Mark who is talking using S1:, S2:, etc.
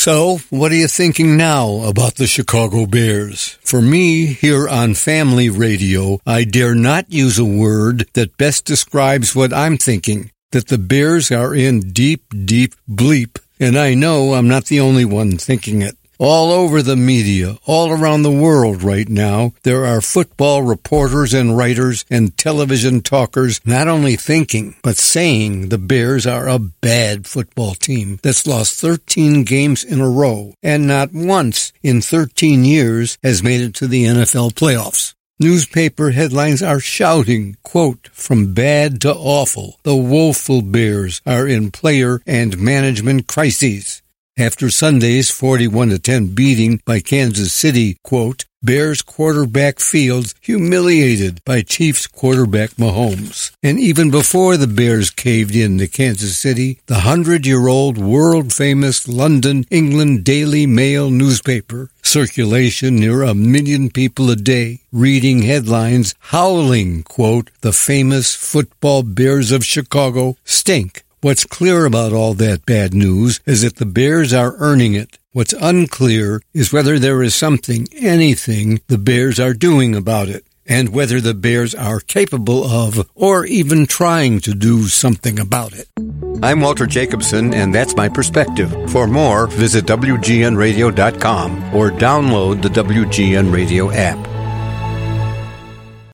S1: So, what are you thinking now about the Chicago Bears? For me, here on Family Radio, I dare not use a word that best describes what I'm thinking. That the Bears are in deep, deep bleep. And I know I'm not the only one thinking it. All over the media, all around the world right now, there are football reporters and writers and television talkers not only thinking, but saying the Bears are a bad football team that's lost 13 games in a row and not once in 13 years has made it to the NFL playoffs. Newspaper headlines are shouting, quote, from bad to awful. The woeful Bears are in player and management crises. After Sunday's 41 10 beating by Kansas City, quote, Bears quarterback Fields humiliated by Chiefs quarterback Mahomes. And even before the Bears caved in to Kansas City, the hundred-year-old world-famous London, England Daily Mail newspaper, circulation near a million people a day, reading headlines howling, quote, the famous football Bears of Chicago stink What's clear about all that bad news is that the Bears are earning it. What's unclear is whether there is something, anything, the Bears are doing about it, and whether the Bears are capable of, or even trying to do something about it. I'm Walter Jacobson, and that's my perspective. For more, visit WGNRadio.com or download the WGN Radio app.